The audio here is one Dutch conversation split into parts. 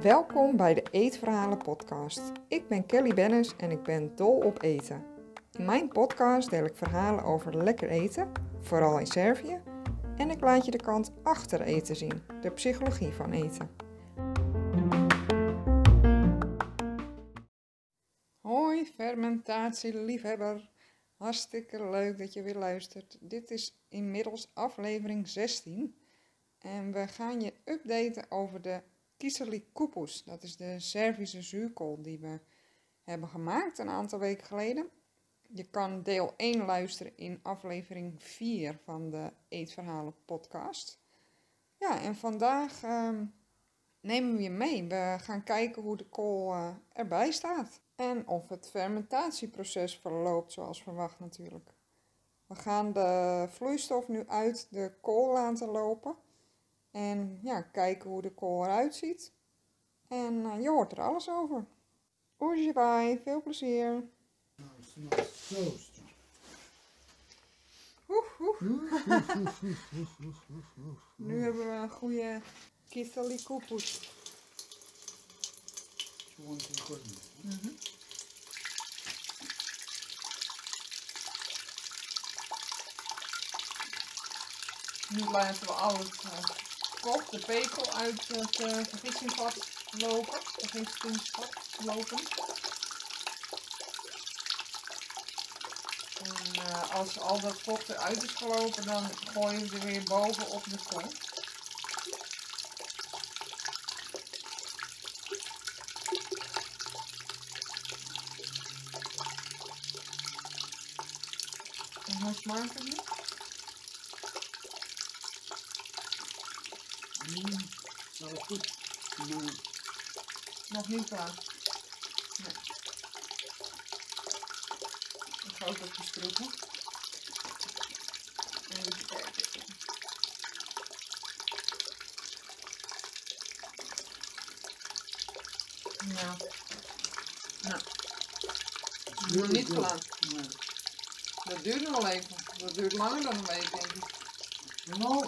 Welkom bij de Eetverhalen podcast. Ik ben Kelly Bennis en ik ben dol op eten. In mijn podcast deel ik verhalen over lekker eten, vooral in Servië, en ik laat je de kant achter eten zien, de psychologie van eten. Hoi fermentatieliefhebber, hartstikke leuk dat je weer luistert. Dit is inmiddels aflevering 16 en we gaan je updaten over de Kiseli Kupus. Dat is de Servische zuurkool die we hebben gemaakt een aantal weken geleden. Je kan deel 1 luisteren in aflevering 4 van de Eetverhalen podcast. Ja, en vandaag ehm, nemen we je mee. We gaan kijken hoe de kool eh, erbij staat. En of het fermentatieproces verloopt zoals verwacht natuurlijk. We gaan de vloeistof nu uit de kool laten lopen. En ja, kijken hoe de kool eruit ziet. En uh, je hoort er alles over. Oersjebaai, veel plezier. Nou. Nu hebben we een goede Kisali koepus. Me? Nu laten we al het uh, kok, de pekel uit het uh, vergissingsvat lopen. Vergissingsvat lopen. En uh, als al dat vocht eruit is gelopen, dan gooien we er weer boven op de kool. Nu? Mm, zo goed. Maar Nog niet klaar. Nee. Ik ga ook even proeven. Even kijken. Nou, it's nog niet klaar. Maar, Dat duurt nog even. Dat duurt langer dan een week, denk ik. nou,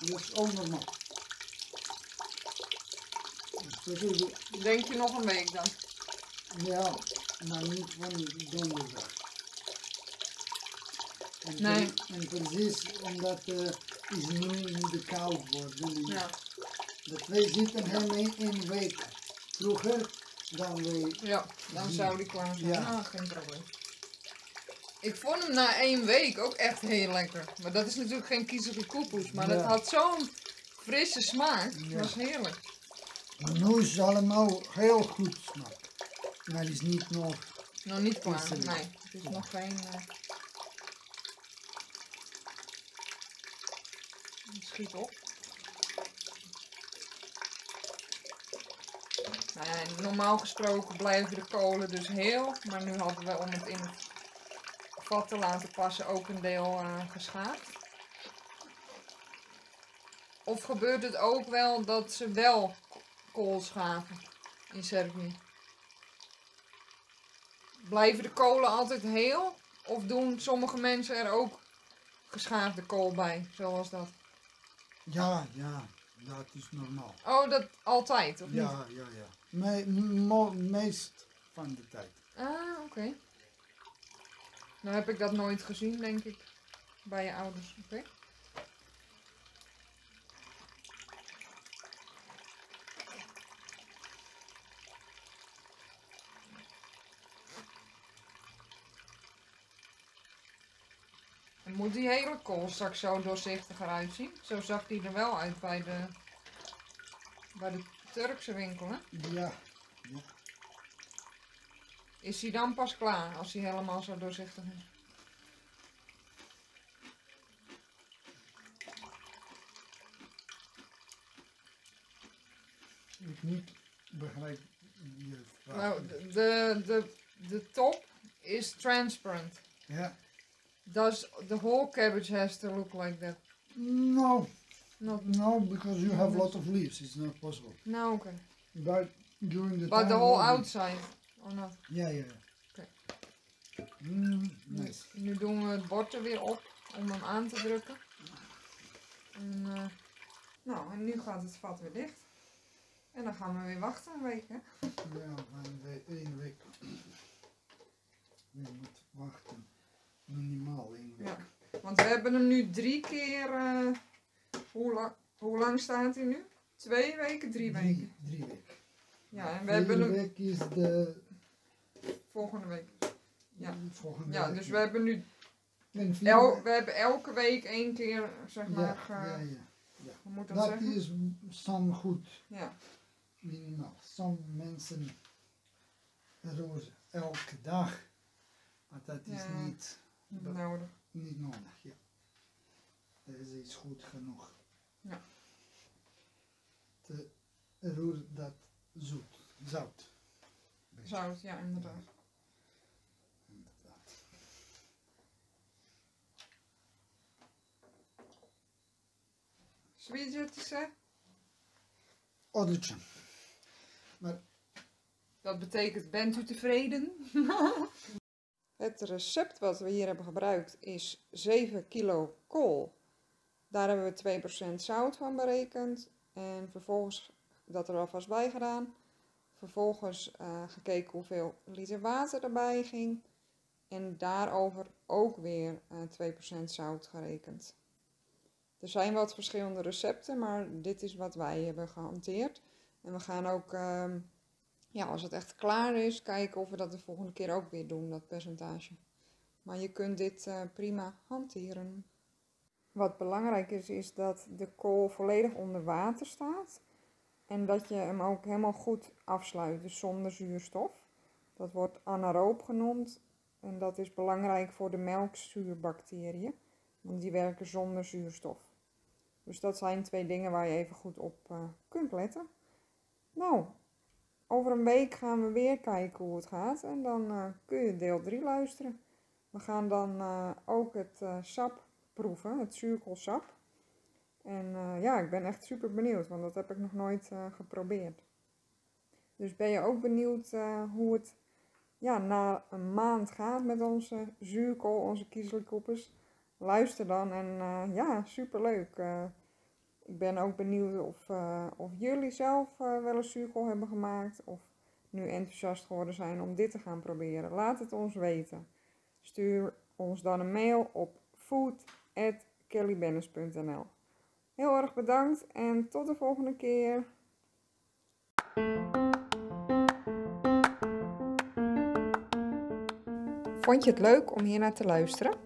dat is ook. Dat is, Denk je nog een week dan? ja, maar niet van donderdag. En, Nee. en precies omdat het is nu niet te koud worden. Ja. Dat wij zitten hem in een week vroeger dan wij Ja, dan zou die klaar zijn. Ja. Ah, geen probleem. Ik vond hem na één week ook echt heel lekker. Maar dat is natuurlijk geen kiezige koepoes. Maar dat Ja. had zo'n frisse smaak. Dat Ja. was heerlijk. Het allemaal heel goed smaak. Maar is niet nog. Nog niet klaar. Is er. Nee, het is nog geen... eh, het Schiet op. Nou ja, normaal gesproken blijven de kolen dus heel. Maar nu hadden we om het in het vat te laten passen ook een deel eh geschaafd. Of gebeurt het ook wel dat ze wel kool schaven in Servië? Blijven de kolen altijd heel? Of doen sommige mensen er ook geschaafde kool bij, zoals dat? Ja, ja, dat is normaal. Oh, dat altijd, of niet? Ja, ja, ja. Me, meest van de tijd. Ah, oké. Nou heb ik dat nooit gezien, denk ik, bij je ouders. Oké. En moet die hele kool straks zo doorzichtig eruit zien? Zo zag die er wel uit bij de, bij de Turkse winkel, hè? Ja, ja. Is hij dan pas klaar als hij helemaal zo doorzichtig is? Ik niet begrijp je vraag. Nou, de, de, de, top is transparent. Ja. Does the whole cabbage has to look like that? No, Not, no, because you have a lot of leaves. It's not possible. no, okay. But during the But the whole outside, not? Ja, ja. Oké. Mm, nice. Nu doen we het bord er weer op om hem aan te drukken. En, eh, nou, en nu gaat het vat weer dicht. En dan gaan we weer wachten een week, hè? Ja, een week, één week. Je moet wachten. Minimaal één week. Ja. Want we hebben hem nu drie keer. eh, hoe, lang, hoe lang staat hij nu? Twee weken, drie weken. Drie, weken. Ja, en we hebben hem week is de volgende week. Ja. volgende Ja, week. dus we hebben nu el, we hebben elke week één keer, zeg ja, maar, ja, ja. hoe moet dat, Dat zeggen? is soms goed, Ja, minimaal. Sommige mensen rozen elke dag, maar dat is Ja. niet, Dat- nodig. niet nodig. Ja. Deze is goed genoeg. Ja. Te roer dat zoet, zout. Zout, ja. Inderdaad. Sviđate Odličan. Dat betekent, bent u tevreden? Het recept wat we hier hebben gebruikt is 7 kilo kool. Daar hebben we 2% zout van berekend. En vervolgens dat er alvast bij gedaan. Vervolgens eh, gekeken hoeveel liter water erbij ging. En daarover ook weer eh 2% zout gerekend. Er zijn wat verschillende recepten, maar dit is wat wij hebben gehanteerd. En we gaan ook ehm, ja, als het echt klaar is, kijken of we dat de volgende keer ook weer doen, dat percentage. Maar je kunt dit eh, prima hanteren. Wat belangrijk is, is dat de kool volledig onder water staat. En dat je hem ook helemaal goed afsluit, dus zonder zuurstof. Dat wordt anaeroop genoemd. En dat is belangrijk voor de melkzuurbacteriën. Want die werken zonder zuurstof. Dus dat zijn twee dingen waar je even goed op eh, kunt letten. Nou, over een week gaan we weer kijken hoe het gaat en dan eh, kun je deel 3 luisteren. We gaan dan eh, ook het sap proeven, het zuurkoolsap. En ja, ik ben echt super benieuwd, want dat heb ik nog nooit geprobeerd. Dus ben je ook benieuwd hoe het ja, na een maand gaat met onze zuurkool, onze kiezelkoepers? Luister dan en eh, ja, super leuk. Ik ben ook benieuwd of, eh, of jullie zelf wel eens zuurkool hebben gemaakt. Of nu enthousiast geworden zijn om dit te gaan proberen. Laat het ons weten. Stuur ons dan een mail op food.kellybennis.nl Heel erg bedankt en tot de volgende keer. Vond je het leuk om hier naar te luisteren?